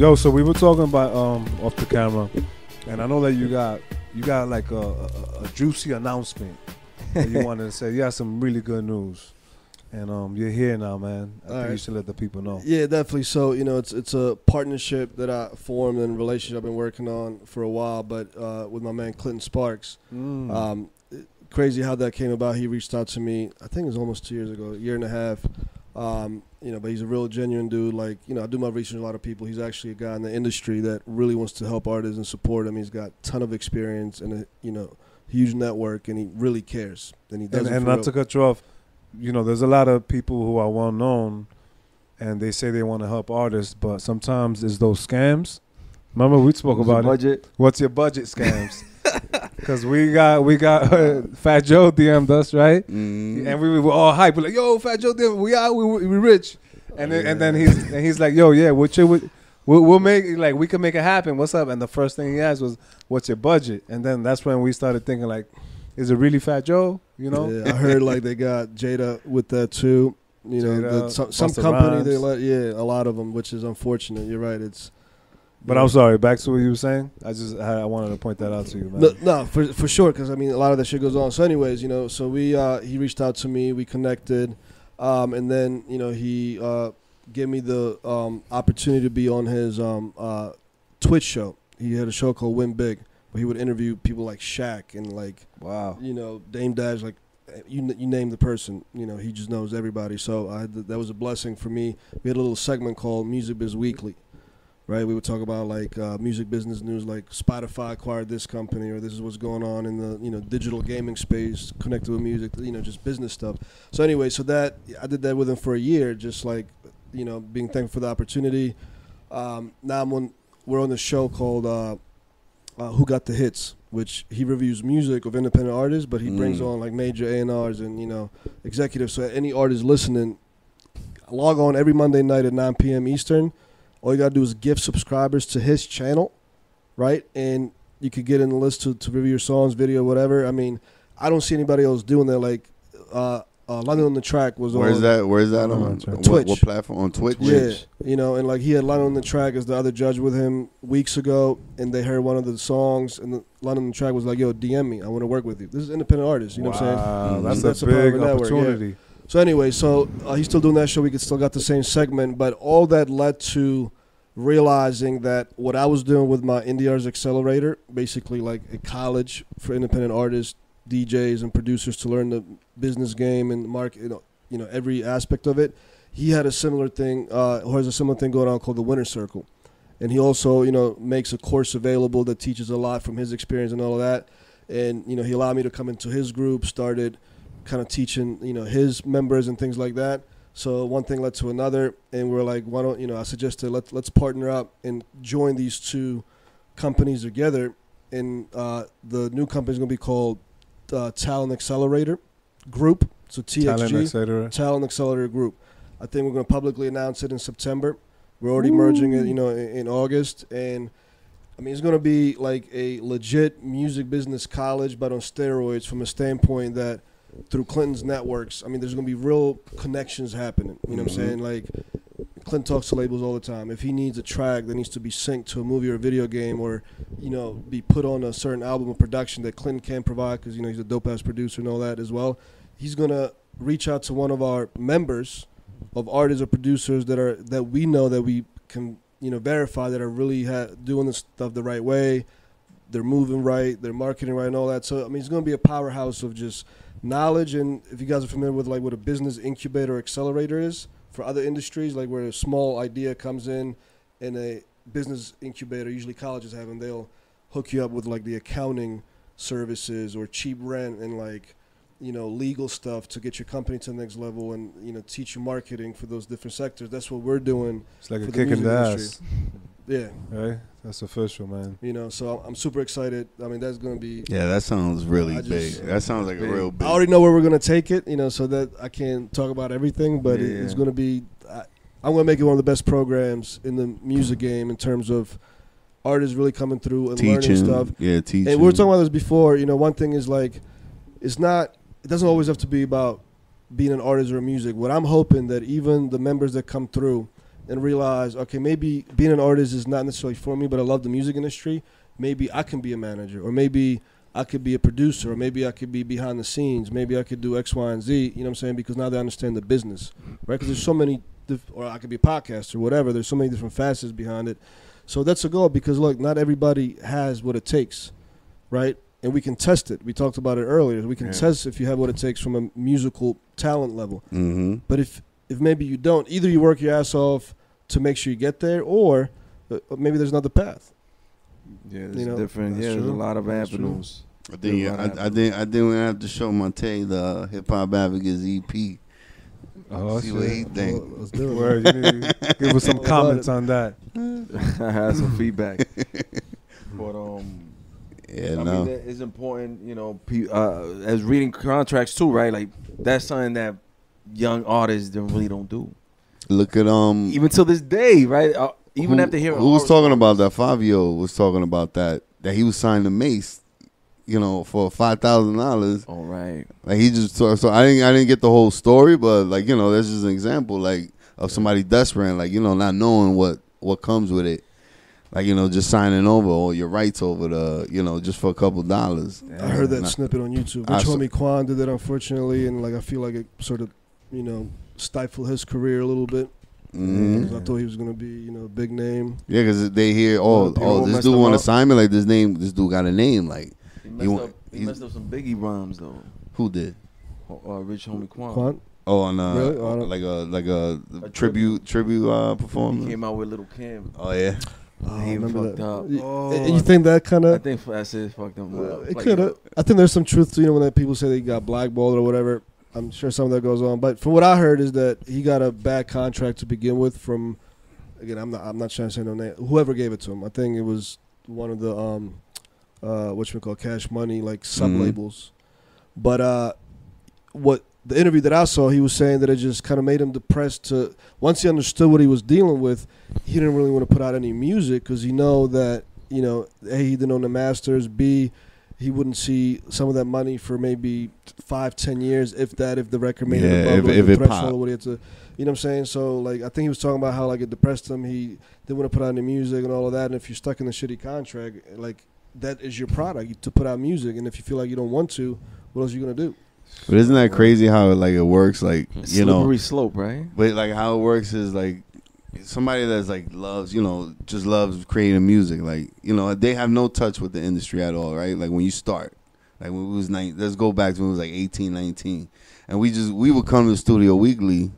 Yo, so we were talking about um off the camera, and I know that you got you got like a, a, a juicy announcement that you wanted to say. You got some really good news, and um you're here now, man. I All think you should let the people know. Yeah, definitely. So you know, it's it's a partnership that I formed and relationship I've been working on for a while, but uh, with my man Clinton Sparks. Mm. Um, crazy how that came about. He reached out to me. I think it was almost two years ago, a year and a half. Um, you know, but he's a real genuine dude. Like you know, I do my research on a lot of people. He's actually a guy in the industry that really wants to help artists and support them. He's got a ton of experience and a you know huge network, and he really cares. And he does and it and for not real. to cut you off, you know, there's a lot of people who are well known, and they say they want to help artists, but sometimes it's those scams. Remember we spoke What's the about it. budget. What's your budget scams? Because we got we got Fat Joe DM'd us right, Mm. and we were all hype. We're like, "Yo, Fat Joe, DM, we out, we we we rich," and then, and then he's and he's like, "Yo, yeah, what you would." We'll, we'll make like we can make it happen. What's up? And the first thing he asked was, "What's your budget?" And then that's when we started thinking like, "Is it really Fat Joe?" You know? Yeah, I heard like they got Jada with that too. You know, the, some, some company they let yeah a lot of them, which is unfortunate. You're right. It's But I'm sorry. Back to what you were saying. I just I, I wanted to point that out to you, man. No, no, for for sure, because I mean, a lot of that shit goes on. So, anyways, you know, so we uh, he reached out to me, we connected, um, and then you know he uh, gave me the um, opportunity to be on his um, uh, Twitch show. He had a show called Win Big, where he would interview people like Shaq and like Wow. you know Dame Dash, like you you name the person, you know, he just knows everybody. So I had to, that was a blessing for me. We had a little segment called Music Biz Weekly, right? We would talk about like uh, music business news, like Spotify acquired this company, or this is what's going on in the you know digital gaming space connected with music, you know, just business stuff. So anyway, so that I did that with him for a year, just like you know, being thankful for the opportunity. Um, now I'm on. We're on the show called uh, uh, Who Got the Hits, which he reviews music of independent artists, but he brings Mm. on like major A and R's and you know executives. So any artist listening, log on every Monday night at 9 p.m. Eastern. All you gotta do is gift subscribers to his channel, right? And you could get in the list to, to review your songs, video, whatever. I mean, I don't see anybody else doing that. Like, uh, uh, London on the track was Where's on that? Where's that On on? Twitch. What, what platform? On Twitch. Yeah, you know, and like he had London on the track as the other judge with him weeks ago, and they heard one of the songs, and the London on the track was like, "Yo, DM me, I want to work with you." This is independent artist, you know what I'm saying? Wow, Mm. that's, That's a a part of big a network, yeah. So anyway, so uh, he's still doing that show. We could still got the same segment, but all that led to realizing that what I was doing with my Indie Arts Accelerator, basically like a college for independent artists, DJs, and producers to learn the business game and market, you know, you know every aspect of it. He had a similar thing, uh, or has a similar thing going on called the Winner Circle, and he also, you know, makes a course available that teaches a lot from his experience and all of that. And you know, he allowed me to come into his group, started kind of teaching you know his members and things like that. So one thing led to another, and we're like, why don't you know? I suggested let let's partner up and join these two companies together, and uh, the new company is going to be called uh, Talent Accelerator Group. So Talent, TXG. Talent Accelerator Group. I think we're going to publicly announce it in September. We're already merging it, you know, in, in August, and I mean it's going to be like a legit music business college, but on steroids from a standpoint that through Clinton's networks, I mean there's going to be real connections happening. You know what I'm Mhm. saying? Like Clinton talks to labels all the time. If he needs a track that needs to be synced to a movie or a video game, or you know, be put on a certain album or production that Clinton can provide, because you know he's a dope ass producer and all that as well, he's gonna reach out to one of our members of artists or producers that are that we know that we can you know verify that are really ha- doing this stuff the right way. They're moving right, they're marketing right, and all that. So I mean, it's going to be a powerhouse of just knowledge. And if you guys are familiar with like what a business incubator accelerator is, for other industries, like where a small idea comes in, and a business incubator, usually colleges have, and they'll hook you up with like the accounting services or cheap rent and like you know legal stuff to get your company to the next level and you know teach you marketing for those different sectors. That's what we're doing. It's like a the kick in the industry. ass, Yeah, right? That's official, man. you know. So I'm super excited. I mean, that's gonna be. Yeah, that sounds really I big. That sounds like a real big. I already know where we're gonna take it, you know, so that I can't talk about everything, but it, Yeah. it's gonna be. I, I'm gonna make it one of the best programs in the music game in terms of artists really coming through and teaching learning stuff. Yeah, teaching. And we were talking about this before. You know, one thing is like, it's not. It doesn't always have to be about being an artist or a music. What I'm hoping that even the members that come through and realize, okay, maybe being an artist is not necessarily for me, but I love the music industry. Maybe I can be a manager, or maybe I could be a producer, or maybe I could be behind the scenes. Maybe I could do X, Y, and Z. You know what I'm saying? Because now they understand the business, right? Because there's so many, diff- or I could be a podcaster, whatever. There's so many different facets behind it. So that's a goal because look, not everybody has what it takes, right? And we can test it. We talked about it earlier. We can Yeah. test if you have what it takes from a musical talent level. Mm-hmm. But if if maybe you don't, either you work your ass off to make sure you get there, or uh, maybe there's another path. Yeah, there's You know, different. that's Yeah, there's a lot of That's true. avenues. I think Yeah, yeah, I, I think I think we have to show Monte the Hip Hop Advocates EP. Oh, See what he shit. think. Well, let's do it. Word, you need give us some comments on that. I had some feedback, but um, Yeah, I no. mean, that it's important, you know, uh, as reading contracts too, right? Like that's something that young artists don't really don't do, Look at um. even till this day, right? Uh, even who, after hearing who was talking about that? Fabio was talking about that. That he was signed to Mace, you know, for five thousand dollars. All right, Like he just so, so I didn't I didn't get the whole story, but like you know, that's just an example like of somebody desperate, like you know, not knowing what what comes with it. Like you know, just signing over all your rights over the you know just for a couple dollars. I heard that Nah. snippet on YouTube. I Rich saw- homie Quan did that, unfortunately, and like I feel like it sort of, you know, stifle his career a little bit. hmm 'Cause I thought he was gonna be, you know, a big name. Yeah, because they hear, oh, People oh, this messed dude him want to up. sign me like this name. This dude got a name. Like he messed want- up. He he's- messed up some Biggie rhymes though. who did? Uh, Rich homie Quan. Quan, Oh, on uh, Really? Oh, I don't- like a like a, A tribute tribute uh, He performance. came out with Lil' Kim. Oh yeah, oh, He remember fucked that. up. Y- Oh. and you think that kind of. I of? think that's it. Fucked him up. It Like, could have. I think there's some truth to you know when that people say they got blackballed or whatever. I'm sure some of that goes on, but from what I heard is that he got a bad contract to begin with from. Again, I'm not. I'm not trying to say no name. Whoever gave it to him, I think it was one of the um, uh, what you call Cash Money like sub labels. But uh, what the interview that I saw, he was saying that it just kind of made him depressed. To once he understood what he was dealing with, he didn't really want to put out any music because he know that you know, a he didn't own the Masters. B he wouldn't see some of that money for maybe five, ten years, if that, if the record made Yeah, it above if- like, if the it threshold pop. or what he had to. You know what I'm saying? So like, I think he was talking about how like it depressed him. He didn't want to put out any music and all of that. And if you're stuck in a shitty contract, like that is your product to put out music. And if you feel like you don't want to, what else are you gonna do? but isn't that crazy how like it works? Like you know, slippery slope, right? But like how it works is like somebody that's like loves, you know, just loves creating music. Like you know, they have no touch with the industry at all, right? Like when you start, like when we was nine, let's go back to when it was like 18, 19. and we just we would come to the studio weekly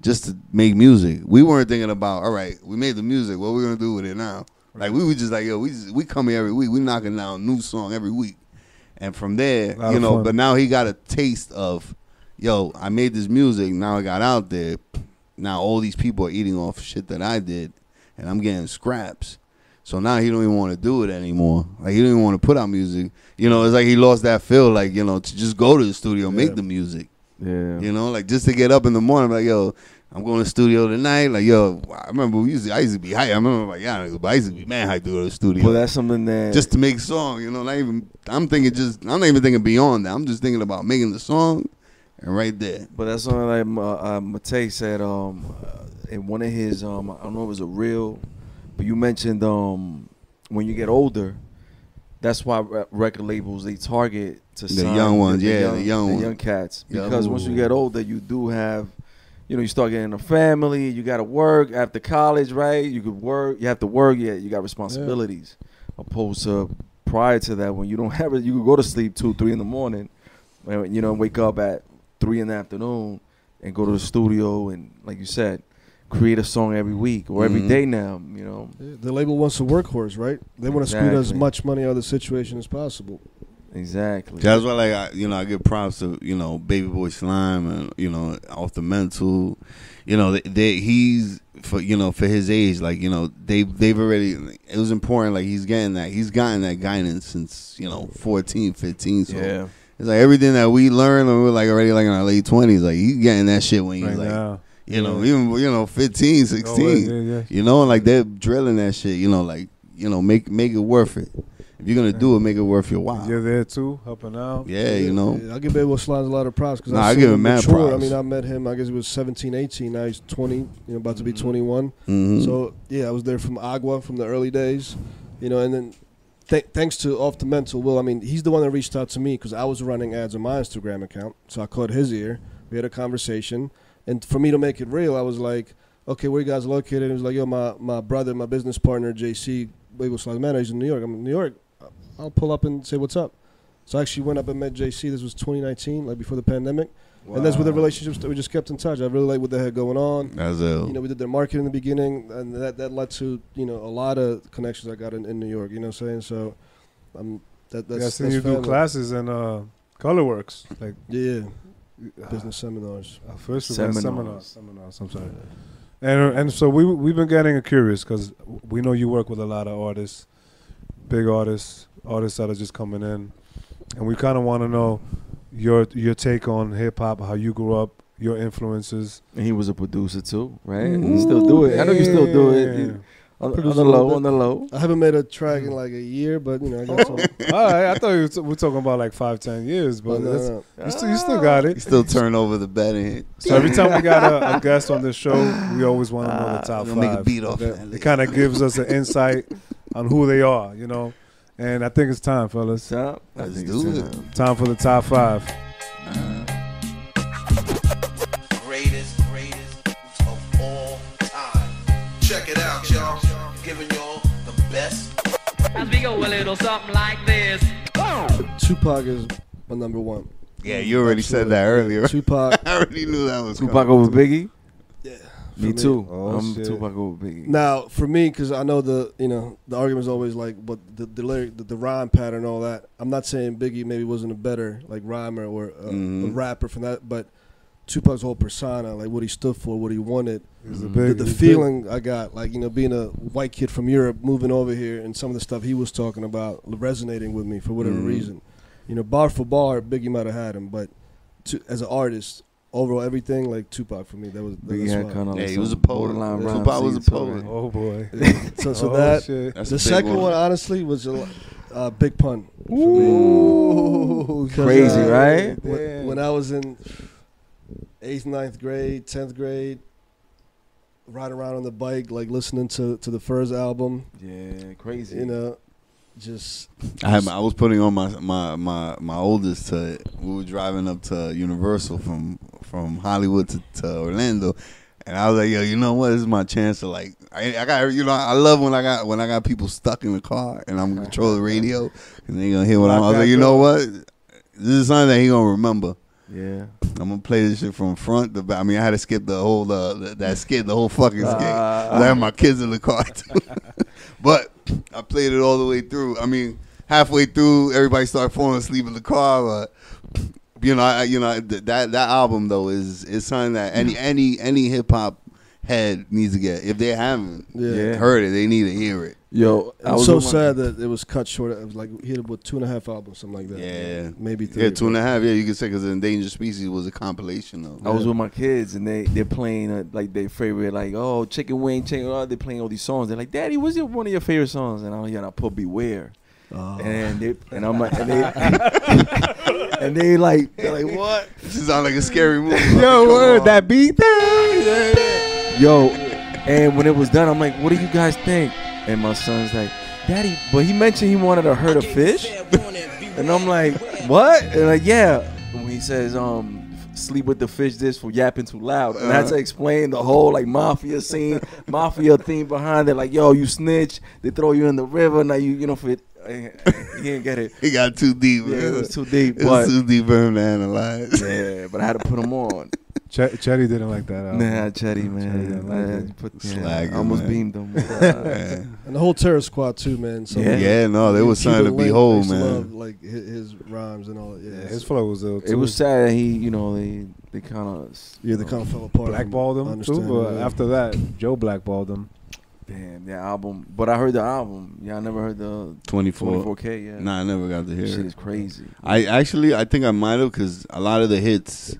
just to make music. We weren't thinking about all right, we made the music. What we're gonna do with it now? Like we were just like yo, we just, we come here every week. We knocking down a new song every week, and from there, you know. fun. But now he got a taste of, yo, I made this music. Now I got out there. Now all these people are eating off shit that I did, and I'm getting scraps. So now he don't even want to do it anymore. Like he don't even want to put out music. You know, it's like he lost that feel. Like you know, to just go to the studio, make the music. Yeah. You know, like just to get up in the morning, like yo, I'm going to the studio tonight. Like yo, I remember we used to, I used to be hype. I remember like yeah, but I used to be man hype to go to the studio Well, that's something that just to make song. You know, not even. I'm thinking just. I'm not even thinking beyond that. I'm just thinking about making the song, and right there. But that's something like uh, uh, Matej said um, uh, in one of his um, I don't know if it was a real, but you mentioned um, when you get older, that's why record labels they target to The sign young ones, yeah, the young the ones. young cats Yeah. because once you get older, you do have. You know, you start getting a family. You got to work after college, right? You could work. You have to work. Yeah, you got responsibilities. Opposed to prior to that, when you don't have it, you could go to sleep two, three in the morning, and, you know, wake up at three in the afternoon. and go to the studio and like you said, create a song every week or every Mhm. day now. You know, The label wants a workhorse, right? They want to squeeze as much money out of the situation as possible. exactly. That's why, like, I, you know, I give props to you know Baby Boy Slime and you know off the mental, you know, they, they he's for you know for his age, like you know they they've already. It was important, like he's getting that he's gotten that guidance since you know 14, 15. So yeah, it's like everything that we learned when we were like already like in our late twenties, like you getting that shit when he's right like now. you know Yeah. even you know 15, 16. Oh, yeah, yeah. You know, and like they're drilling that shit. You know, like you know, make make it worth it. If you're gonna do it, make it worth your while. You're there too, helping out. Yeah, you know. I give Baby Boy Slimes a lot of props because Nah, I I give him mad mature. I mean, I met him. I guess he was 17, 18. Now he's 20. You know, about to be Mhm. 21. Mhm. So yeah, I was there from Agua from the early days. You know, and then th- thanks to Off the Mental, Will. I mean, he's the one that reached out to me because I was running ads on my Instagram account. So I caught his ear. We had a conversation, and for me to make it real, I was like, "Okay, where you guys located?" And he was like, "Yo, my my brother, my business partner, JC, Slimes man, he's in New York. I'm in New York. I'll pull up and say what's up." So I actually went up and met JC. This was 2019, like before the pandemic. And that's with the relationships that we just kept in touch. I really like what they had going on. That's ill. You know, we did their marketing in the beginning, and that, that led to you know a lot of connections I got in, in New York. You know what I'm saying? So, um, that that's, yeah, I seen that's you do classes and uh, ColorWorks, like Yeah, uh, business seminars. uh, first we went Seminars. seminars. Seminars. I'm sorry. And and so we we've been getting curious because we know you work with a lot of artists, big artists, artists that are just coming in, and we kind of want to know your your take on hip hop, how you grew up, your influences. and he was a producer too, right? And you still do it. I know you still do it. You- on, on the low, on the low. I haven't made a track in like a year, but you know, I got oh. some. All right, I thought you were, t- we're talking about like five, ten years, but but no, no. you still you still got it. You still turn over the bed and So every time we got a, a guest on this show, we always want to know the ah, top five. make a beat off Okay. that. It kind of gives us an insight on who they are, you know. And I think it's time, fellas. Top. Let's do it. time. Time for the top five. Uh-huh. greatest, greatest of all time. Check it out, y'all. Giving y'all the best. As we go a little something like this. Tupac is my number one. Yeah, you already said that earlier. Tupac. I already knew that was Tupac coming. over Biggie. Yeah. Me too. Oh, I'm shit. Tupac over Biggie. Now, for me, because I know the you know the argument is always like, but the the lyric, the, the rhyme pattern, all that. I'm not saying Biggie maybe wasn't a better like rhymer or a, a Mhm. rapper from that, but Tupac's whole persona, like what he stood for, what he wanted, He's a Mhm. the, the he's feeling I got, like you know, being a white kid from Europe moving over here, and some of the stuff he was talking about resonating with me for whatever Mhm. reason. You know, bar for bar, Biggie might have had him, but to, as an artist, overall everything like Tupac for me. That was that Biggie was had why. kind of Yeah, like he was a poet. borderline Yeah. Tupac was a scenes, poet. Oh boy. So, so Oh, that shit. That's the second one. one. honestly was a uh, big pun. for me. Ooh, 'Cause, Crazy, uh, right? When, when I was in eighth, ninth grade, tenth grade, riding around on the bike, like listening to to the Furs album, Yeah, crazy. you know, just I had I was putting on my my my my oldest to. We were driving up to Universal from from Hollywood to, to Orlando, and I was like, "Yo, you know what? This is my chance to like. I, I got you know I love when I got when I got people stuck in the car and I'm control the radio and they gonna hear what I'm. I was like, you know what? This is something that he gonna remember. yeah. I'm gonna play this shit from front to back. I mean, I had to skip the whole uh, that skit, the whole fucking skit. Ah. I had my kids in the car too, but I played it all the way through. I mean, halfway through, everybody started falling asleep in the car. But you know, I, you know that that album though is is something that any any any hip hop head needs to get. If they haven't yeah. Yeah. heard it, they need to hear it. Yo, I was was so with my- sad that it was cut short. It was like he hit it with two and a half albums, something like that. Yeah. maybe three. Yeah, two and a half. Yeah, you can say because Endangered Species was a compilation of. I was with my kids and they they're playing uh, like their favorite like oh chicken wing chicken oh they're playing all these songs they're like daddy what's your one of your favorite songs and I'm like, yeah and I put beware Oh. and they and I'm like and they and they like they're like what This sounds like a scary movie. Yo, Come word on. that beat. Yo and when it was done I'm like what do you guys think? And my son's like daddy but he mentioned he wanted to hurt a fish. And I'm like what? And like yeah. When he says um sleep with the fish this for yapping too loud. And I had to explain the whole like mafia scene mafia theme behind it. Like yo you snitch. They throw you in the river. Now you you know for he didn't get it. He got too deep. yeah, man. it was too deep It but was too deep for him to analyze. yeah but I had to put him on Ch- Chetty didn't like that. Album. Nah, Chetty, man. Chetty didn't like I it. put, yeah, Slagger, I almost man. beamed them. And the whole Terror Squad too, man. So Yeah. Yeah, no, they was Cuban something to Link, I behold, man. love, like his, his rhymes and all that. Yeah, Yeah, his flow was ill too. it was sad that he, you know, they they kind of yeah, they kind of fell apart. blackballed I him too. But yeah. after that, Joe blackballed him. damn the album. But I heard the album. Yeah, I never heard the 24. 24K. Yeah, Nah, I never got to hear it. shit it. is crazy. I actually, I think I might have because a lot of the hits,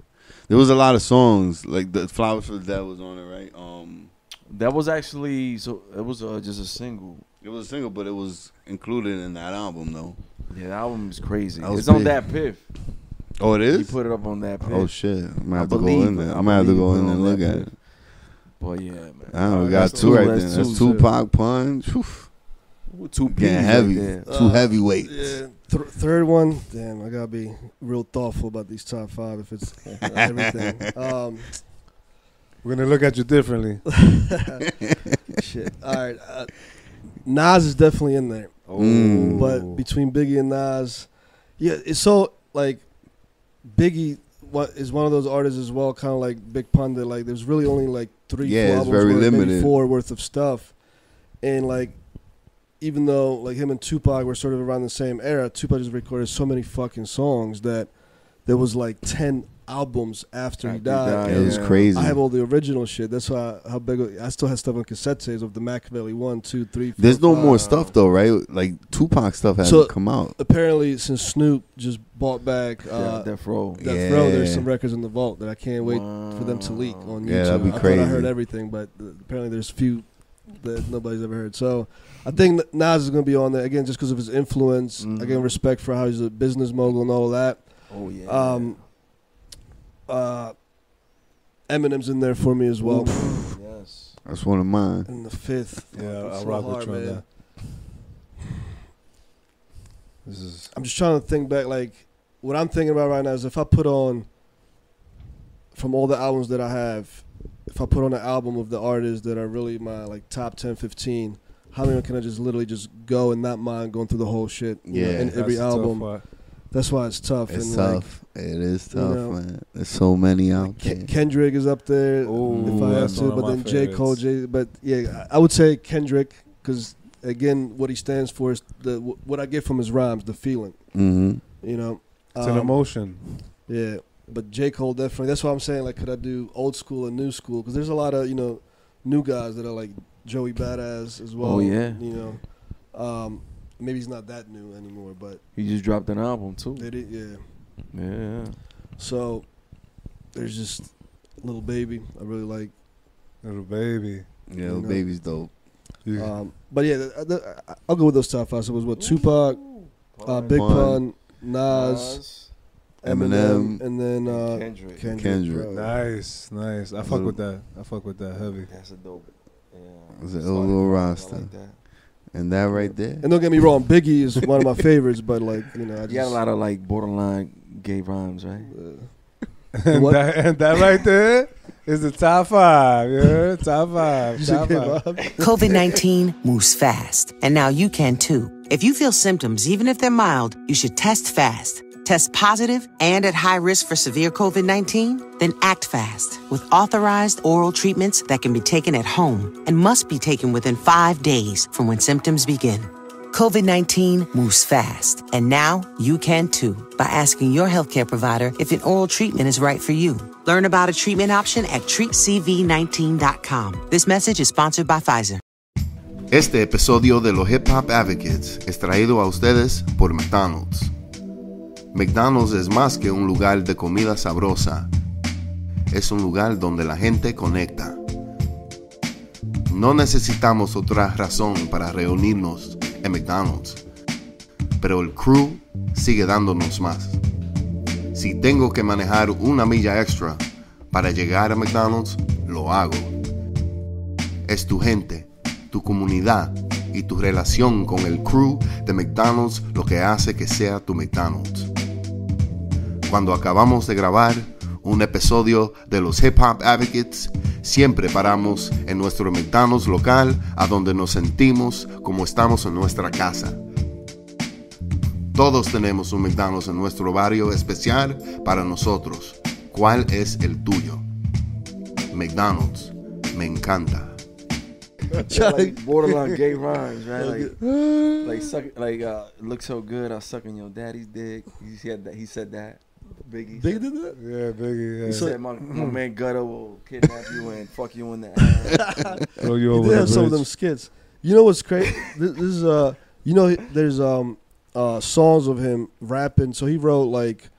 there was a lot of songs like the "Flowers for the Dead" was on it, right? Um, That was actually so. It was uh, just a single. it was a single, but it was included in that album, though. Yeah, the album is crazy. It's on that piff. Oh, it is. He put it up on that piff. Oh shit! I might I have to go in there. I I might have to go in on and look at piff. it. But yeah, man. I don't know, we got two two, right there. That's. Tupac, Pun. Whew. Two P's Getting right heavy. there. Two Uh, heavyweights. Yeah, th- third one. Damn, I gotta be real thoughtful about these top five. If it's everything. Um, We're gonna look at you differently. shit. All right. Uh, Nas is definitely in there, Mm. but between Biggie and Nas, yeah, it's so like Biggie. What is one of those artists as well? Kind of like Big Pun. That like there's really only like three, Yeah, four it's albums very worth, maybe limited. four worth of stuff, and like. Even though like him and Tupac were sort of around the same era, Tupac just recorded so many fucking songs that there was like ten albums after, he After he died. died, It was crazy. I have all the original shit. That's why how big I still have stuff on cassette tapes of the Makaveli one, two, three. Four, There's no five. more stuff though, right? Like Tupac stuff hasn't So- come out. Apparently, since Snoop just bought back uh, Yeah, Death Row. Death Row, there's some records in the vault that I can't wait for them to leak on YouTube. Yeah, that'd be I thought I heard everything, but uh, apparently there's few that nobody's ever heard. So I think that Nas is going to be on there again just because of his influence. Mhm. Again, respect for how he's a business mogul and all of that. Oh yeah. Um, uh, Eminem's in there for me as well. yes. That's one of mine. And the fifth, Yeah, It's I'll so rock hard, with you on man. that. This is I'm just trying to think back. Like what I'm thinking about right now is if I put on from all the albums that I have, if I put on an album of the artists that are really my like top 10, 15, how many can I just literally just go and not mind going through the whole shit? you know, Yeah. in that's every tough album. That's why it's tough. It's and tough. it is tough, know, man. There's so many out Like, Ke- there. Kendrick is up there. Ooh, if I have to, but then J. Cole, favorites. J. But yeah, I I would say Kendrick because again, what he stands for is the what I get from his rhymes, the feeling. hmm You know, It's an Um, emotion. Yeah, but J. Cole definitely. That's why I'm saying like, could I do old school and new school? Because there's a lot of you know new guys that are like Joey Badass as well. Oh, yeah. you know, um, maybe he's not that new anymore, but He just dropped an album too. they did, yeah. Yeah. So there's just Lil Baby. I really like. Lil Baby. Yeah, You know. baby's dope. You- Um, but yeah, the, the, I'll go with those top five. So it was what Tupac, uh, Big Pun. Pun, Nas, Eminem, Eminem, and then uh, Kendrick. Kendrick. Kendrick. nice, nice. I fuck with that. I fuck with that heavy. That's a dope. Yeah. It's a Starting little roster. like that. And that right there. And don't get me wrong, Biggie is one of my favorites, but like you know, I just, You got a lot of like borderline gay rhymes, right? uh, and, that, and that right there is the top five. Yeah, top five. Top five. COVID 19 moves fast, and now you can too. If you feel symptoms, even if they're mild, you should test fast. Test positive and at high risk for severe COVID 19? Then act fast with authorized oral treatments that can be taken at home and must be taken within five days from when symptoms begin. COVID 19 moves fast, and now you can too by asking your healthcare provider if an oral treatment is right for you. Learn about a treatment option at treatcv19.com. This message is sponsored by Pfizer. Este episodio de los Hip Hop Advocates es traído a ustedes por McDonald's. McDonald's es más que un lugar de comida sabrosa. Es un lugar donde la gente conecta. No necesitamos otra razón para reunirnos en McDonald's, pero el crew sigue dándonos más. Si tengo que manejar una milla extra para llegar a McDonald's, lo hago. Es tu gente, tu comunidad y tu relación con el crew de McDonald's lo que hace que sea tu McDonald's. Cuando acabamos de grabar un episodio de los Hip Hop Advocates, siempre paramos en nuestro McDonald's local a donde nos sentimos como estamos en nuestra casa. Todos tenemos un McDonald's en nuestro barrio especial para nosotros. ¿Cuál es el tuyo? McDonald's. Me encanta. like borderline gay rhymes, right? Like, like suck, like uh, look so good. I suck on your daddy's dick. He said that. He said that. Biggie. Big said, did that. Yeah, Biggie. he said my, my man Gutter will kidnap you and fuck you in the ass. Throw you He over did the have some of them skits. You know what's crazy? this, this is uh, you know, there's um, uh, songs of him rapping. So he wrote like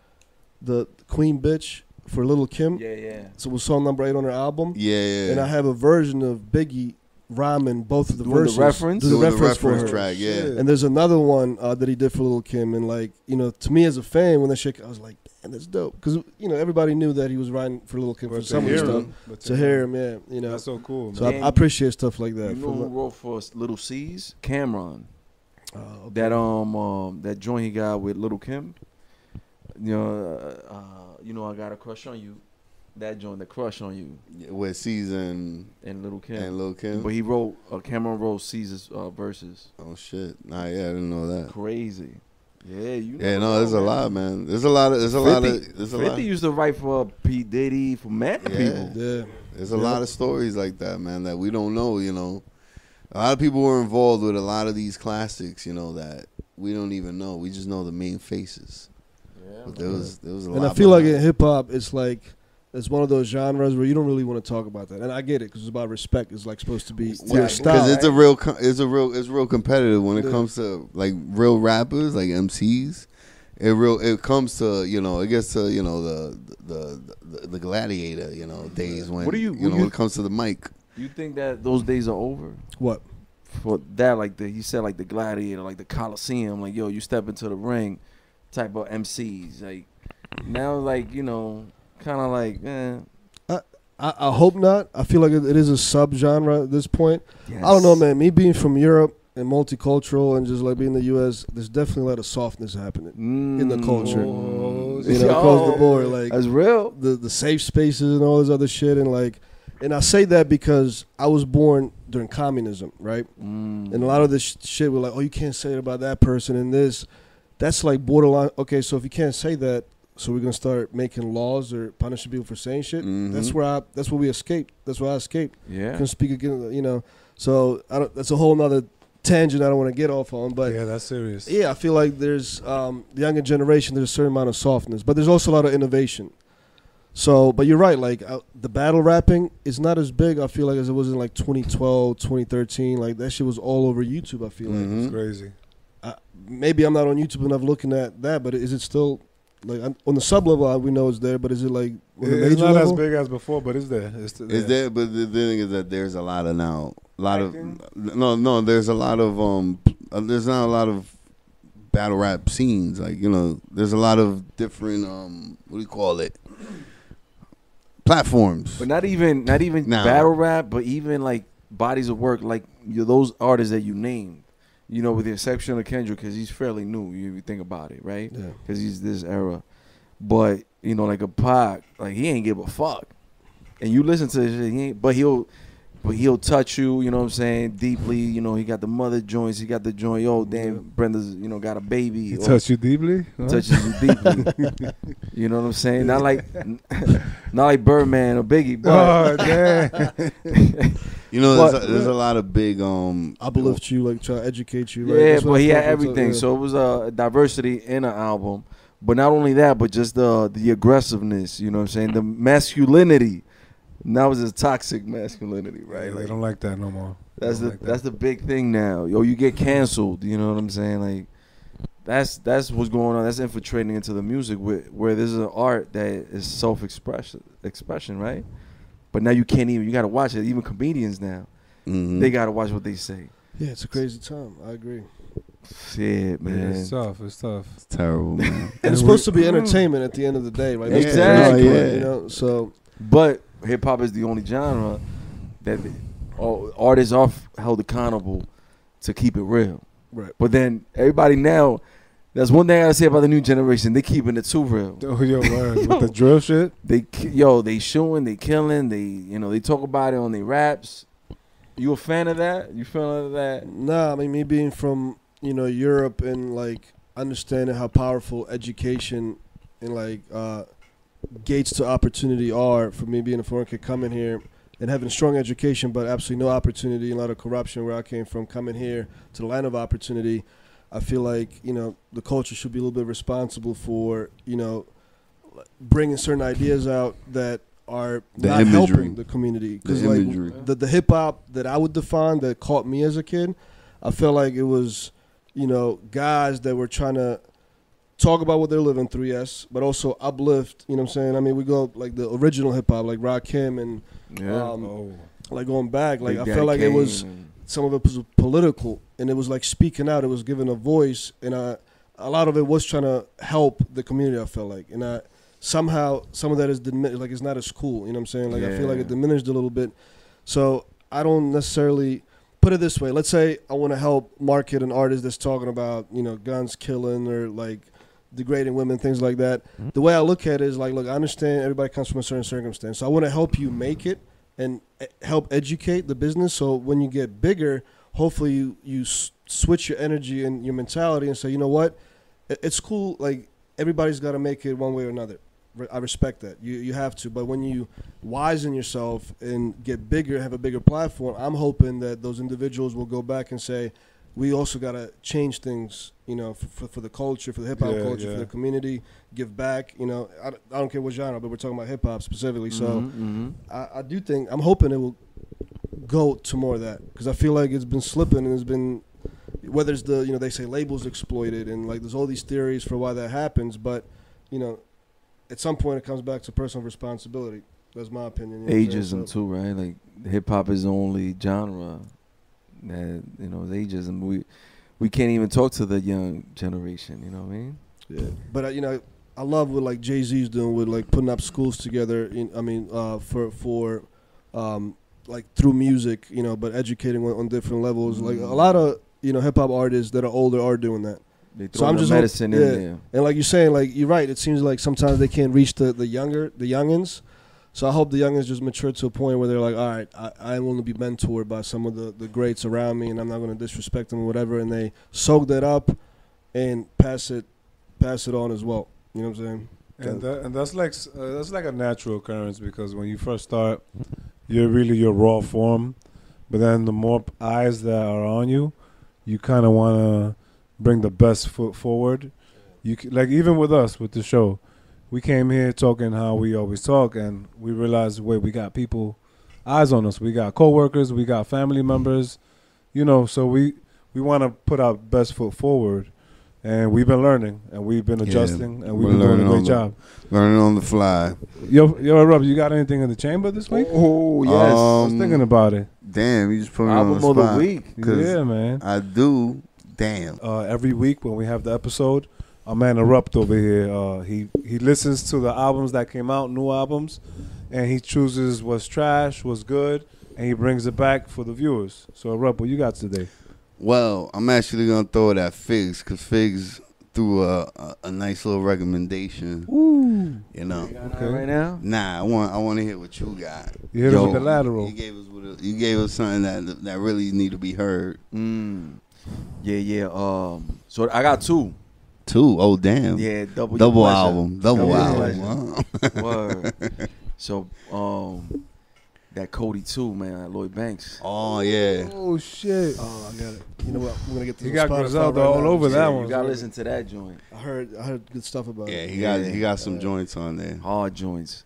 the Queen Bitch for Lil' Kim. yeah, yeah. So it was song number eight on her album. Yeah, yeah. And I have a version of Biggie rhyming both of the Doing the verses. reference? Doing Doing the the reference, for reference her. track, yeah. And there's another one uh, that he did for Lil' Kim, and like you know, to me as a fan, when that shit, I was like, "Damn, that's dope," because you know everybody knew that he was writing for Lil' Kim But for some of the hear stuff. him- but To hear him, yeah, you know. That's so cool, So. I, I appreciate stuff like that. You that. know from, who wrote for Little C's? Cam'ron. uh, okay. That um um that joint he got with Lil' Kim. You know, uh, uh, you know I got a crush on you. That joint, the crush on you, with season and Lil' Kim. and Lil' Kim. But he wrote uh, Cam'ron wrote Caesar's uh, verses. oh shit! Nah, yeah, I didn't know that. Crazy. Yeah, you. Yeah, no, know, there's a lot, man. There's a lot of there's a lot of there's a 50 lot. used to write for P Diddy for mad Yeah. people. yeah, There's a Yeah. lot of stories like that, man, that we don't know. You know, a lot of people were involved with a lot of these classics. You know that we don't even know. We just know the main faces. Yeah, but there was there was a and lot. And I feel like behind in hip hop, it's like it's one of those genres where you don't really want to talk about that, and I get it because it's about respect. It's like supposed to be your style. because it's a real it's a real it's real competitive when it Yeah. comes to like real rappers like MCs. It real it comes to you know it gets to you know the the the, the gladiator you know days when What do you- you know you- when it comes to the mic. You think that those days are over? what For that, like the he said, like the gladiator, like the Coliseum, like yo, you step into the ring, type of MCs. Like now, like you know, kind of like, eh. I, I hope not. I feel like it, it is a subgenre at this point. Yes. I don't know, man. Me being from Europe and multicultural and just like being in the U.S., there's definitely a lot of softness happening Mm. in the culture. Oh, You know, Yo. across the board, like That's real. the the safe spaces and all this other shit, and like, and I say that because I was born during communism, right? Mm. And a lot of this sh- shit, we're like, oh, you can't say it about that person and this. That's like borderline. Okay, so if you can't say that, so we're gonna start making laws or punishing people for saying shit. Mhm. That's where I. That's where we escaped. That's where I escaped. yeah. Couldn't speak again. You know. So I don't, that's a whole nother tangent I don't want to get off on. But yeah, that's serious. yeah, I feel like there's um, the younger generation. There's a certain amount of softness, but there's also a lot of innovation. So, but you're right. Like uh, the battle rapping is not as big. I feel like as it was in like 2012, 2013. Like that shit was all over YouTube. I feel like Mhm. It's crazy. maybe I'm not on YouTube enough looking at that, but is it still like on on the sub level? We know it's there, but is it like on the It's major not as big as before, but it's there. It's still Is there? But the thing is that there's a lot of now, a lot of no, no. There's a lot of um. uh, There's not a lot of battle rap scenes. Like you know, there's a lot of different um. What do you call it? Platforms. But not even not even Nah. battle rap, but even like bodies of work, like you those artists that you named. You know, with the exception of Kendrick, because he's fairly new. You, think about it, right? Yeah. Because he's this era. But you know, like a Pac, like he ain't give a fuck. And you listen to this shit, he ain't, but he'll, but he'll touch you. You know what I'm saying? Deeply. You know, he got the mother joints. He got the joint. Yo, damn, Brenda's. You know, got a baby. He or- touched you deeply. Huh? touches you deeply. you know what I'm saying? Not like not like Birdman or Biggie, But Oh damn! you know, But- there's a, there's a lot of big um. uplift you, like try to educate you. Right? yeah, That's but he had like, everything. yeah. So it was a diversity in an album. But not only that, but just the the aggressiveness, you know what I'm saying? The masculinity. Now it's a toxic masculinity, right? Right, Like, I don't like that no more. that's the like that. that's the big thing now. Yo, you get canceled, you know what I'm saying? Like that's that's what's going on. That's infiltrating into the music where where there's an art that is self expression expression, right? But now you can't even you gotta watch it. Even comedians now. mhm. They gotta watch what they say. yeah, it's a crazy time. I agree. Shit, Yeah, man. it's tough. It's tough. It's terrible, man. And it's supposed to be entertainment at the end of the day, right? That's Exactly. crazy Yeah. You know, so But hip hop is the only genre that the- all- artists are held accountable to keep it real. right. But then everybody now, that's one thing I gotta say about the new generation. They keeping it too real. Oh, yo, word. with the drill shit. They yo, they shooting, they killing, they you know they talk about it on their raps. You a fan of that? You feeling that? Nah, I mean me being from you know Europe and like understanding how powerful education and like uh gates to opportunity are for me being a foreign kid coming here and having strong education, but absolutely no opportunity, a lot of corruption where I came from. Coming here to the land of opportunity, I feel like you know the culture should be a little bit responsible for you know bringing certain ideas out that are The not imagery. helping the community. The like imagery. the the hip hop that I would define that caught me as a kid, I felt like it was you know guys that were trying to talk about what they're living through, yes, but also uplift. You know what I'm saying? I mean, we go like the original hip hop, like Rakim and Yeah. um, Oh. like going back, like Big I Daddy felt like it was and- some of it was political and it was like speaking out. It was giving a voice, and I, a lot of it was trying to help the community. I felt like, and I somehow some of that is diminished. Like it's not as cool. You know what I'm saying? Like I feel like it diminished a little bit. So I don't necessarily put it this way. Let's say I want to help market an artist that's talking about you know guns killing or like degrading women, things like that. Mm-hmm. The way I look at it is like, look, I understand everybody comes from a certain circumstance, so I want to help you make it and help educate the business. So when you get bigger, hopefully you you switch your energy and your mentality and say, you know what, it's cool. Like everybody's got to make it one way or another. I respect that. You you have to, but when you wisen yourself and get bigger, have a bigger platform, I'm hoping that those individuals will go back and say, we also got to change things, you know, for, for, for the culture, for the hip hop Yeah, culture, yeah. for the community, give back. You know, I, don't- I don't care what genre, but we're talking about hip hop specifically. So Mhm, mhm. I, I do think I'm hoping it will go to more of that because I feel like it's been slipping and it's been whether it's the you know they say labels exploited and like there's all these theories for why that happens, but you know at some point it comes back to personal responsibility. That's my opinion. you know what I'm saying? ageism So- too, right? Like hip hop is the only genre that you know is ageism. We we can't even talk to the young generation. You know what I mean? Yeah, but uh, you know, I love what like Jay Z's doing with like putting up schools together. In, I mean, uh, for for um, like through music, you know, but educating on, on different levels. Like a lot of you know hip hop artists that are older are doing that. They So I'm just hope- medicine in yeah. there. And like you're saying, like you're right. It seems like sometimes they can't reach the the younger the youngins. So I hope the youngins just mature to a point where they're like, all right, I, I want to be mentored by some of the, the greats around me, and I'm not going to disrespect them or whatever. And they soak that up and pass it pass it on as well. You know what I'm saying? And that, and that's like uh, that's like a natural occurrence because when you first start, you're really your raw form, but then the more eyes that are on you, you kind of want to bring the best foot forward. You c- like even with us with the show, we came here talking how we always talk, and we realized wait we got people eyes on us. We got coworkers, we got family members, you know. So we we want to put our best foot forward. And we've been learning, and we've been Yeah, adjusting, and we're we've been doing a great the- job. Learning on the fly. Yo, yo, Rob, you got anything in the chamber this week? Oh yes, I was Um, thinking about it. Damn, you just put me on album the of the spot. week. 'Cause Yeah, man. I do. Damn. Uh, every week when we have the episode, our man Erupt over here, uh, he he listens to the albums that came out, new albums, and he chooses what's trash, what's good, and he brings it back for the viewers. So Erupt, what you got today? Well, I'm actually gonna throw it at Figs because Figs threw a, a a nice little recommendation. Ooh. You know. Okay. right now. Nah, I want I want to hear what you got. You hit us with the lateral. You gave us with a, you gave us something that that really need to be heard. Mm. Yeah, yeah. Um, so I got two. Two. Oh damn. Yeah, double Double pleasure. album. Double, Double album. Word. So, um, that Cody too, man, at Lloyd Banks. oh yeah. Oh shit! Oh, I got it. You know what? I'm gonna get this. You got Spotify Griselda right all now. over that Yeah, one. You gotta listen to that joint. I heard I heard good stuff about Yeah, it. he got Yeah. he got some joints on there. Hard joints.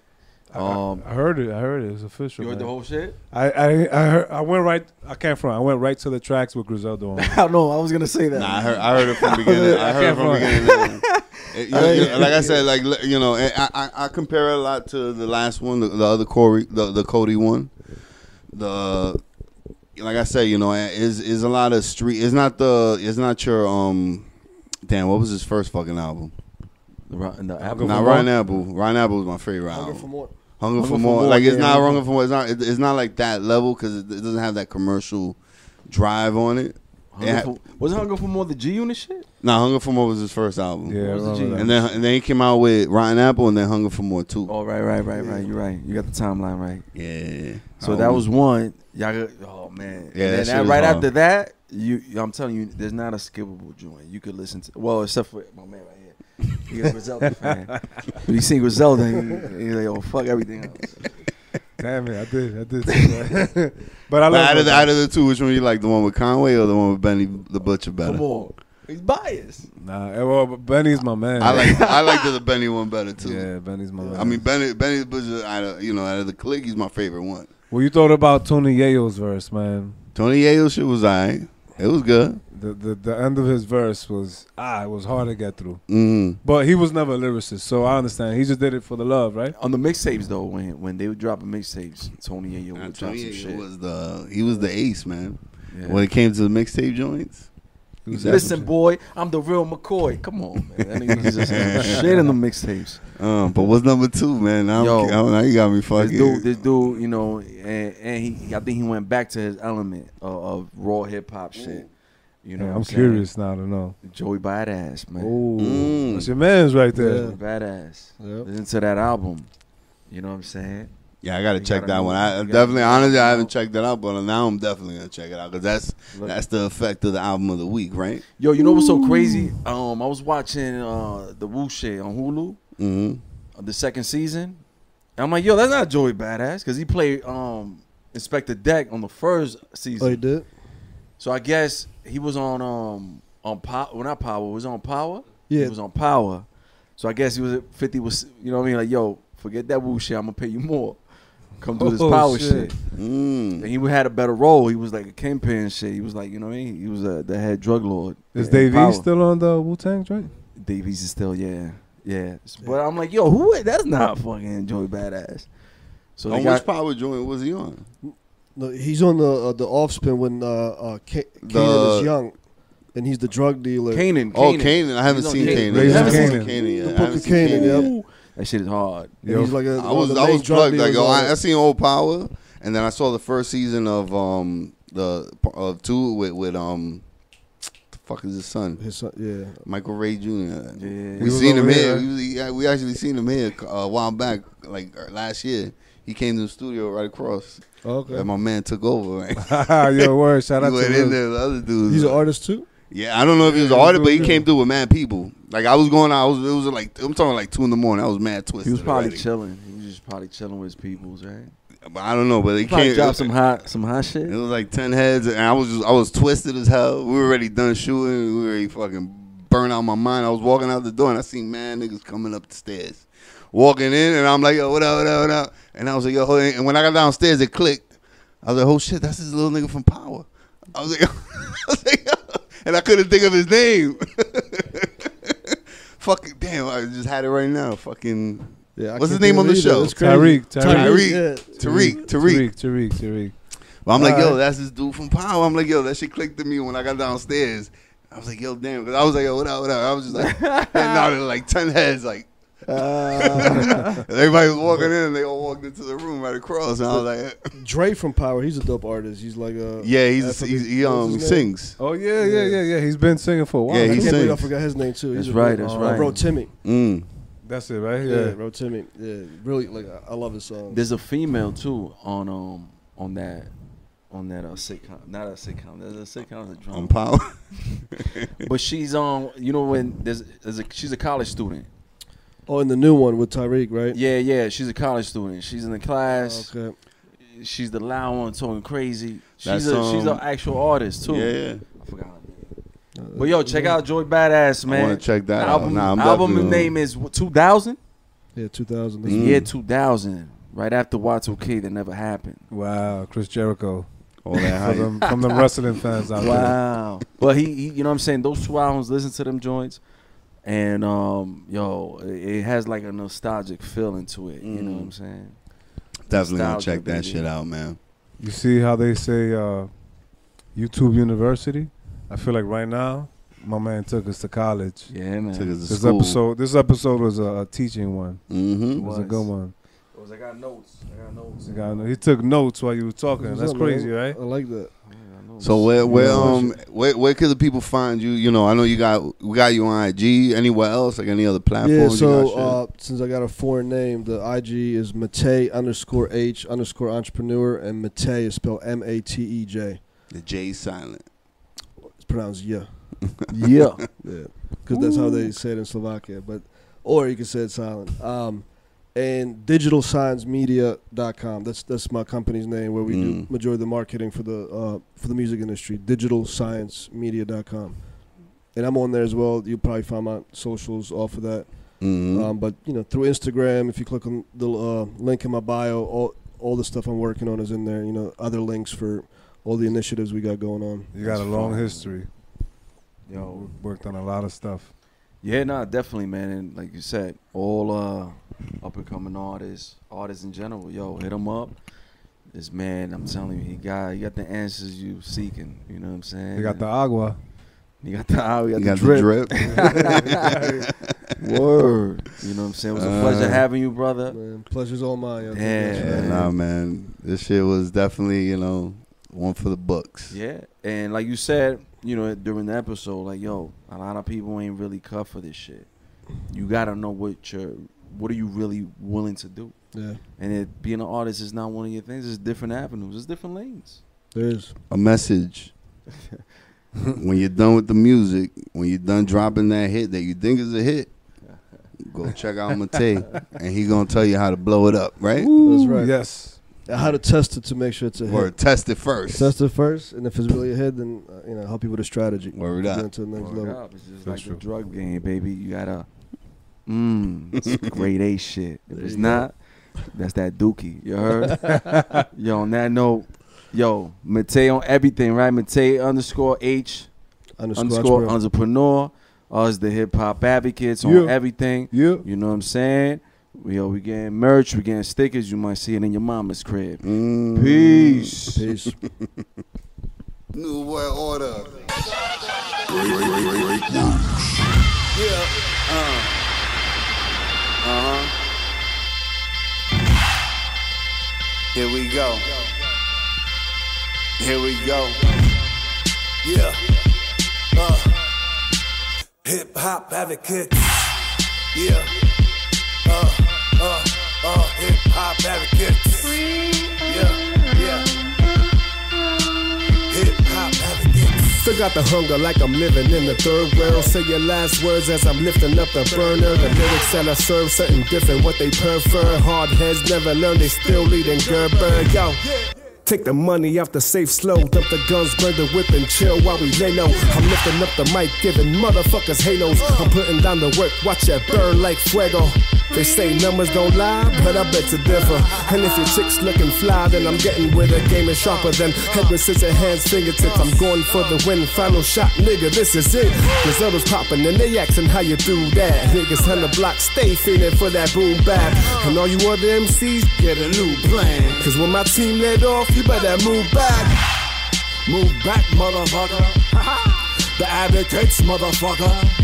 I, Um, I heard it. I heard it. It's official. you heard the whole shit? I I I, heard, I went right. I can't front. I went right to the tracks with Griselda on. I don't know. I was gonna say that. Nah, I heard I heard it from the beginning. I heard it from the beginning. It- you know, you know, like I said, like you know, I, I, I compare it a lot to the last one, the, the other Corey, the, the Cody one. The like I said, you know, is is a lot of street. It's not the. It's not your um. Damn, what was his first fucking album? The, the I'll album. Not Rotten? Apple. Rotten Apple was my favorite Hunger album. For. Hunger, Hunger for for more. More, Like it's not Hunger Hunger for more. It's not. it- It's not like that level because it, it doesn't have that commercial drive on it. Hunger Yeah. for, was it Hunger for More the G Unit shit? Nah, Hunger for More was his first album. Yeah, was the G? And then and then he came out with Rotten Apple and then Hunger for More too. Oh right, right, right, right. You're right. You got the timeline right. Yeah. So Um, that was one. Y'all got, oh man. Yeah, And that then shit was right hard. after that, you I'm telling you, there's not a skippable joint. You could listen to well, except for my man right here. He's a Griselda fan. But he seen Griselda, and he, he's like, oh fuck everything else. Damn it, I did, I did. say that. but I But love out of, the, out of the two, which one you like? The one with Conway or the one with Benny the Butcher better? Come on, he's biased. Nah, eh, well, but Benny's my man. I like I like the, the Benny one better too. Yeah, Benny's my man. I mean Benny Benny the Butcher. Out of, you know, out of the clique, he's my favorite one. what you thought about Tony Yayo's verse, man? Tony Yayo shit was alright. It was good. The, the the end of his verse was ah, it was hard to get through. Mm. But he was never a lyricist, so I understand. He just did it for the love, right? On the mixtapes though, when when they would drop a mixtapes, Tony Yayo Nah, would drop some Yayo shit. was the he was the ace man. Yeah. When it came to the mixtape joints, He Listen, boy, I'm the real McCoy. Come on, man. That nigga was just shit in the mixtapes. um, but what's number two, man? Now, Yo. I'm, now you got me This fucking. dude, this dude, you know, and, and he, I think he went back to his element of, of raw hip hop shit. You know, Yeah, what I'm I'm saying? curious now to know. Joey Badass, man. Oh, Mm. that's your man's right there. Joey Badass. Yep. Listen to that album. You know what I'm saying? Yeah, I gotta You check gotta that know- one. I you definitely, honestly, I haven't checked that out, but now I'm definitely gonna check it out because that's Look- that's the effect of the album of the week, right? Yo, you know what's so crazy? Um, I was watching uh the Wu shit on Hulu, Mm-hmm. uh, the second season. And I'm like, yo, that's not Joey Badass because he played um Inspectah Deck on the first season. Oh, he did. So I guess he was on um on power. Well, not power. Was on power. Yeah. He was on power. So I guess he was at fifty. Was you know what I mean? Like yo, forget that Wu shit. I'm gonna pay you more. Come do this Oh, power shit. shit. Mm. And he had a better role. He was like a kingpin shit. He was like you know what I mean. He was uh, the head drug lord. Is in Dave East still on the Wu Tang joint? Dave East is still yeah yeah. But I'm like yo, who? That's not fucking Joey Badass. So they on got, which power joint was he on? No, he's on the uh, the offspin when uh, uh, Ka- The- Kanan is young, and he's the drug dealer. Kanan. Oh, Kanan. Kanan. I haven't He's on seen Kanan. Kanan. I haven't seen Kanan. Kanan yet. The I book haven't of seen Kanan, Kanan. yep. That shit is hard. And Yo. he's like a, I was I was drug plugged like dealers yo. on I, it. I seen old Power, and then I saw the first season of um the of two with with um the fuck is his son His son, yeah. Michael Rainey Jr. Yeah. We was seen him over here. here, We, was- yeah, we actually seen him here uh, a while back, like uh, last year. He came to the studio right across, Okay. and my man took over. Right, Yo, word. Shout he out to went in Lil. there. The other dudes. He's an artist too. Yeah, I don't know if he was an artist, but he came through with mad people. Like I was going out, I was it was like I'm talking like two in the morning. I was mad twisted. He was probably already. chilling. He was just probably chilling with his peoples, right? But I don't know, but he He probably came. dropped some hot, some hot shit. It was like ten heads, and I was just I was twisted as hell. We were already done shooting. We were already fucking burnt out my mind. I was walking out the door, and I seen man niggas coming up the stairs, walking in, and I'm like, yo, what up, what up, what up? And I was like, yo, and when I got downstairs, it clicked. I was like, oh shit, that's this little nigga from Power. I was like, I was like, and I couldn't think of his name. Fucking damn, I just had it right now. Fucking Yeah. I What's his name on the show? either. That's crazy. Tyreek. Tyreek. Tyreek. Tariq, Tariq. Tariq. Tariq. Tariq. But I'm like, yo, that's this dude from Power. I'm like, yo, that shit clicked to me when I got downstairs. I was like, yo, damn. 'Cause I was like, yo, what up, what up? I was just like, and now they're like 10 heads. Like, Uh, everybody was walking in and they all walked into the room right across. And I was like, Dre from Power. He's a dope artist. He's like a yeah, he's, Afrobeat- he's he, um, he sings. Oh yeah, yeah, yeah, yeah. He's been singing for a while. Yeah, I he can't believe I forgot his name too. He's That's a right, dope- that's uh, right. Rotimi. Mm. That's it, right? Yeah, Yeah. Bro Timmy. Yeah, really like I- I love his song. There's a female too on um on that on that uh, sitcom. Not a sitcom. There's a sitcom. That's a drama. On Power. But she's um you know when there's, there's a she's a college student. Oh, in the new one with Tyreek, right? Yeah, yeah. She's a college student. She's in the class. Okay. She's the loud one talking crazy. That's, She's a she's an um, actual artist too. yeah, yeah. I forgot her name. But yo, check out Joey Badass, man. I want to check that album, out. Nah, I'm album definitely- name is 2000. Yeah, 2000. Mm. Year 2000, right after Y2K, that never happened. Wow, Chris Jericho. all that For hype. them, from them wrestling fans out there. Wow. but he, he, you know what I'm saying? Those two albums, listen to them joints. And, um, yo, it, it has like a nostalgic feeling to it. You know Mm. what I'm saying? Definitely gonna check that baby. shit out, man. You see how they say uh, YouTube University? I feel like right now, my man took us to college. Yeah, man. Took us to This school. episode, this episode was a, a teaching one. It Mm-hmm. It was a Was. good one. It was. I got notes. I got notes. He got- He took notes while you were talking. What's That's up, man? crazy, right? I like that. So where where um where where could the people find you? You know, I know you got we got you on IG. Anywhere else, like any other platform? Yeah, platforms? you got so uh, since I got a foreign name, the IG is Matej underscore H underscore entrepreneur, and Matej is spelled M A T E J. the J silent. It's pronounced yeah. Yeah. Yeah, because that's how they say it in Slovakia. But or you can say it silent. Um, and digitalsciencemedia.com. That's that's my company's name where we do Mm. majority of the marketing for the uh, for the music industry. Digitalsciencemedia.com. And I'm on there as well. You'll probably find my socials off of that. Mhm. Um, but you know, through Instagram, if you click on the uh, link in my bio, all all the stuff I'm working on is in there. You know, other links for all the initiatives we got going on. You got a long fine. history. Yo, Worked on a lot of stuff. Yeah, nah, definitely, man. And like you said, all uh, up and coming artists, artists in general, yo, hit him up. This man, I'm telling you, he got he got the answers you seeking. You know what I'm saying? You got the agua. he got the ah, he got, You the, got drip. the drip. Word. You know what I'm saying? It was a pleasure Uh, having you, brother. Man, pleasure's all mine. yo. Thank Yeah. guys Yeah, having nah, man. This shit was definitely, you know, one for the books. Yeah, and like you said, you know, during the episode, like yo, a lot of people ain't really cut for this shit. You gotta know what you're, what are you really willing to do. Yeah, And it, being an artist is not one of your things. It's different avenues. It's different lanes. there is. A message. when you're done with the music, when you're done dropping that hit that you think is a hit, go check out Matej, and he gonna tell you how to blow it up, right? That's right. Yes. How to test it to make sure it's a hit. Or hit. test it first. Test it first, and if it's really a hit, then uh, you know help you with a strategy. Word Get up. into the next Word level. up. It's just For like sure. the drug game, baby. You gotta, mmm, it's grade A shit. If There it's you go. not, that's that dookie. You heard? yo, on that note, yo, Matej on everything, right? Matej underscore H Underscore, underscore entrepreneur. entrepreneur. Us, the hip hop advocates on Yeah. everything. Yeah. You know what I'm saying? We, yo, we getting merch, we getting stickers. You might see it in your mama's crib. Mm. Peace. Peace. New world order. Yeah. Uh huh. Here we go. Here we go. Yeah. Uh. Hip hop advocates. Yeah. Uh, uh, uh, hip hop advocates. Yeah, Still got the hunger like I'm living in the third world. Say your last words as I'm lifting up the burner. The lyrics that I serve something different, what they prefer. Hard heads never learn, they still leading Gerber. Yo. Take the money off the safe slow, dump the guns, burn the whip and chill while we lay low. I'm lifting up the mic, giving motherfuckers halos. I'm putting down the work, watch it burn like fuego. They say numbers don't lie, but I bet to differ. And if your chick's looking fly, then I'm getting with the game is sharper than head, scissor, hands, fingertips. I'm going for the win, final shot, nigga, this is it. Griselda's popping and they asking how you do that. Niggas on the block stay feeling for that boom bap. And all you other MCs, get a new plan. Cause when my team let off, you better move back. Move back, motherfucker. the advocates, motherfucker.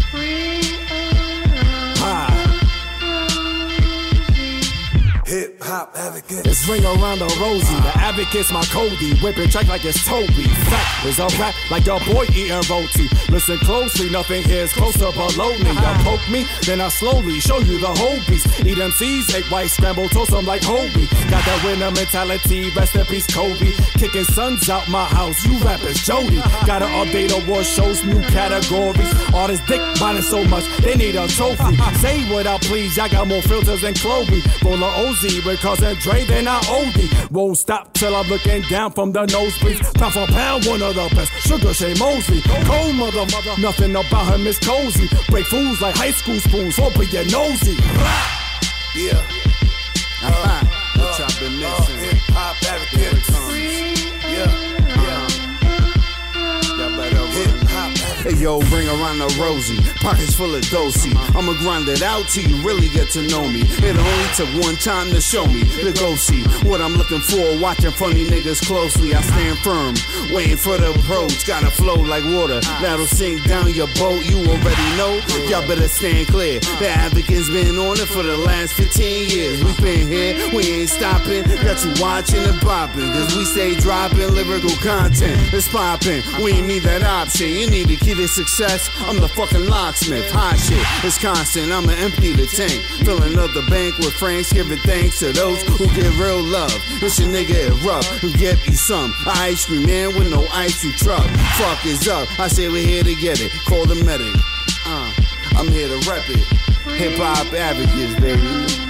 Hip hop advocate. It's ring around the rosy. The advocate's my Cody. Whipping track like it's Toby. Fact is a rap like your boy eating roti. Listen closely, nothing is closer below me. You poke me, then I slowly show you the whole beast. Eat MCs, egg white scramble, toast them like Hobie. Got that winner mentality, rest in peace, Kobe. Kicking sons out my house, you rappers Jody. Gotta update award shows, new categories. All this dick buying so much, they need a trophy. Say what I please, I got more filters than Chloe. Roll a OZ with cousin Dre, then I OD. Won't stop till I'm looking down from the nosebleeds. Pound for pound, one of the best. Sugar Shane Mosley. Cold mother, mother. Nothing about her, Miss Cozy. Break fools like high school spoons, hope you nosy. Yeah. Uh, What y'all been missing? hip hop. Hey yo, bring around the rosy, pockets full of dosey. I'ma grind it out till you really get to know me. It only took one time to show me the go see what I'm looking for. Watching funny niggas closely, I stand firm, waiting for the approach. Gotta flow like water, that'll sink down your boat. You already know, y'all better stand clear. The advocate's been on it for the last 15 years. We've been here, we ain't stopping. Got you watching and bopping, cause we stay dropping lyrical content. It's popping, we need that option. You need to keep their success. I'm the fucking locksmith. Hot shit, it's constant. I'ma empty the tank. Filling up the bank with francs, giving thanks to those who give real love. It's your nigga Erupt who get me some. Ice cream man with no ice you truck. Fuck is up. I say we're here to get it. Call the medic. Uh, I'm here to rep it. Hip hop advocates, baby.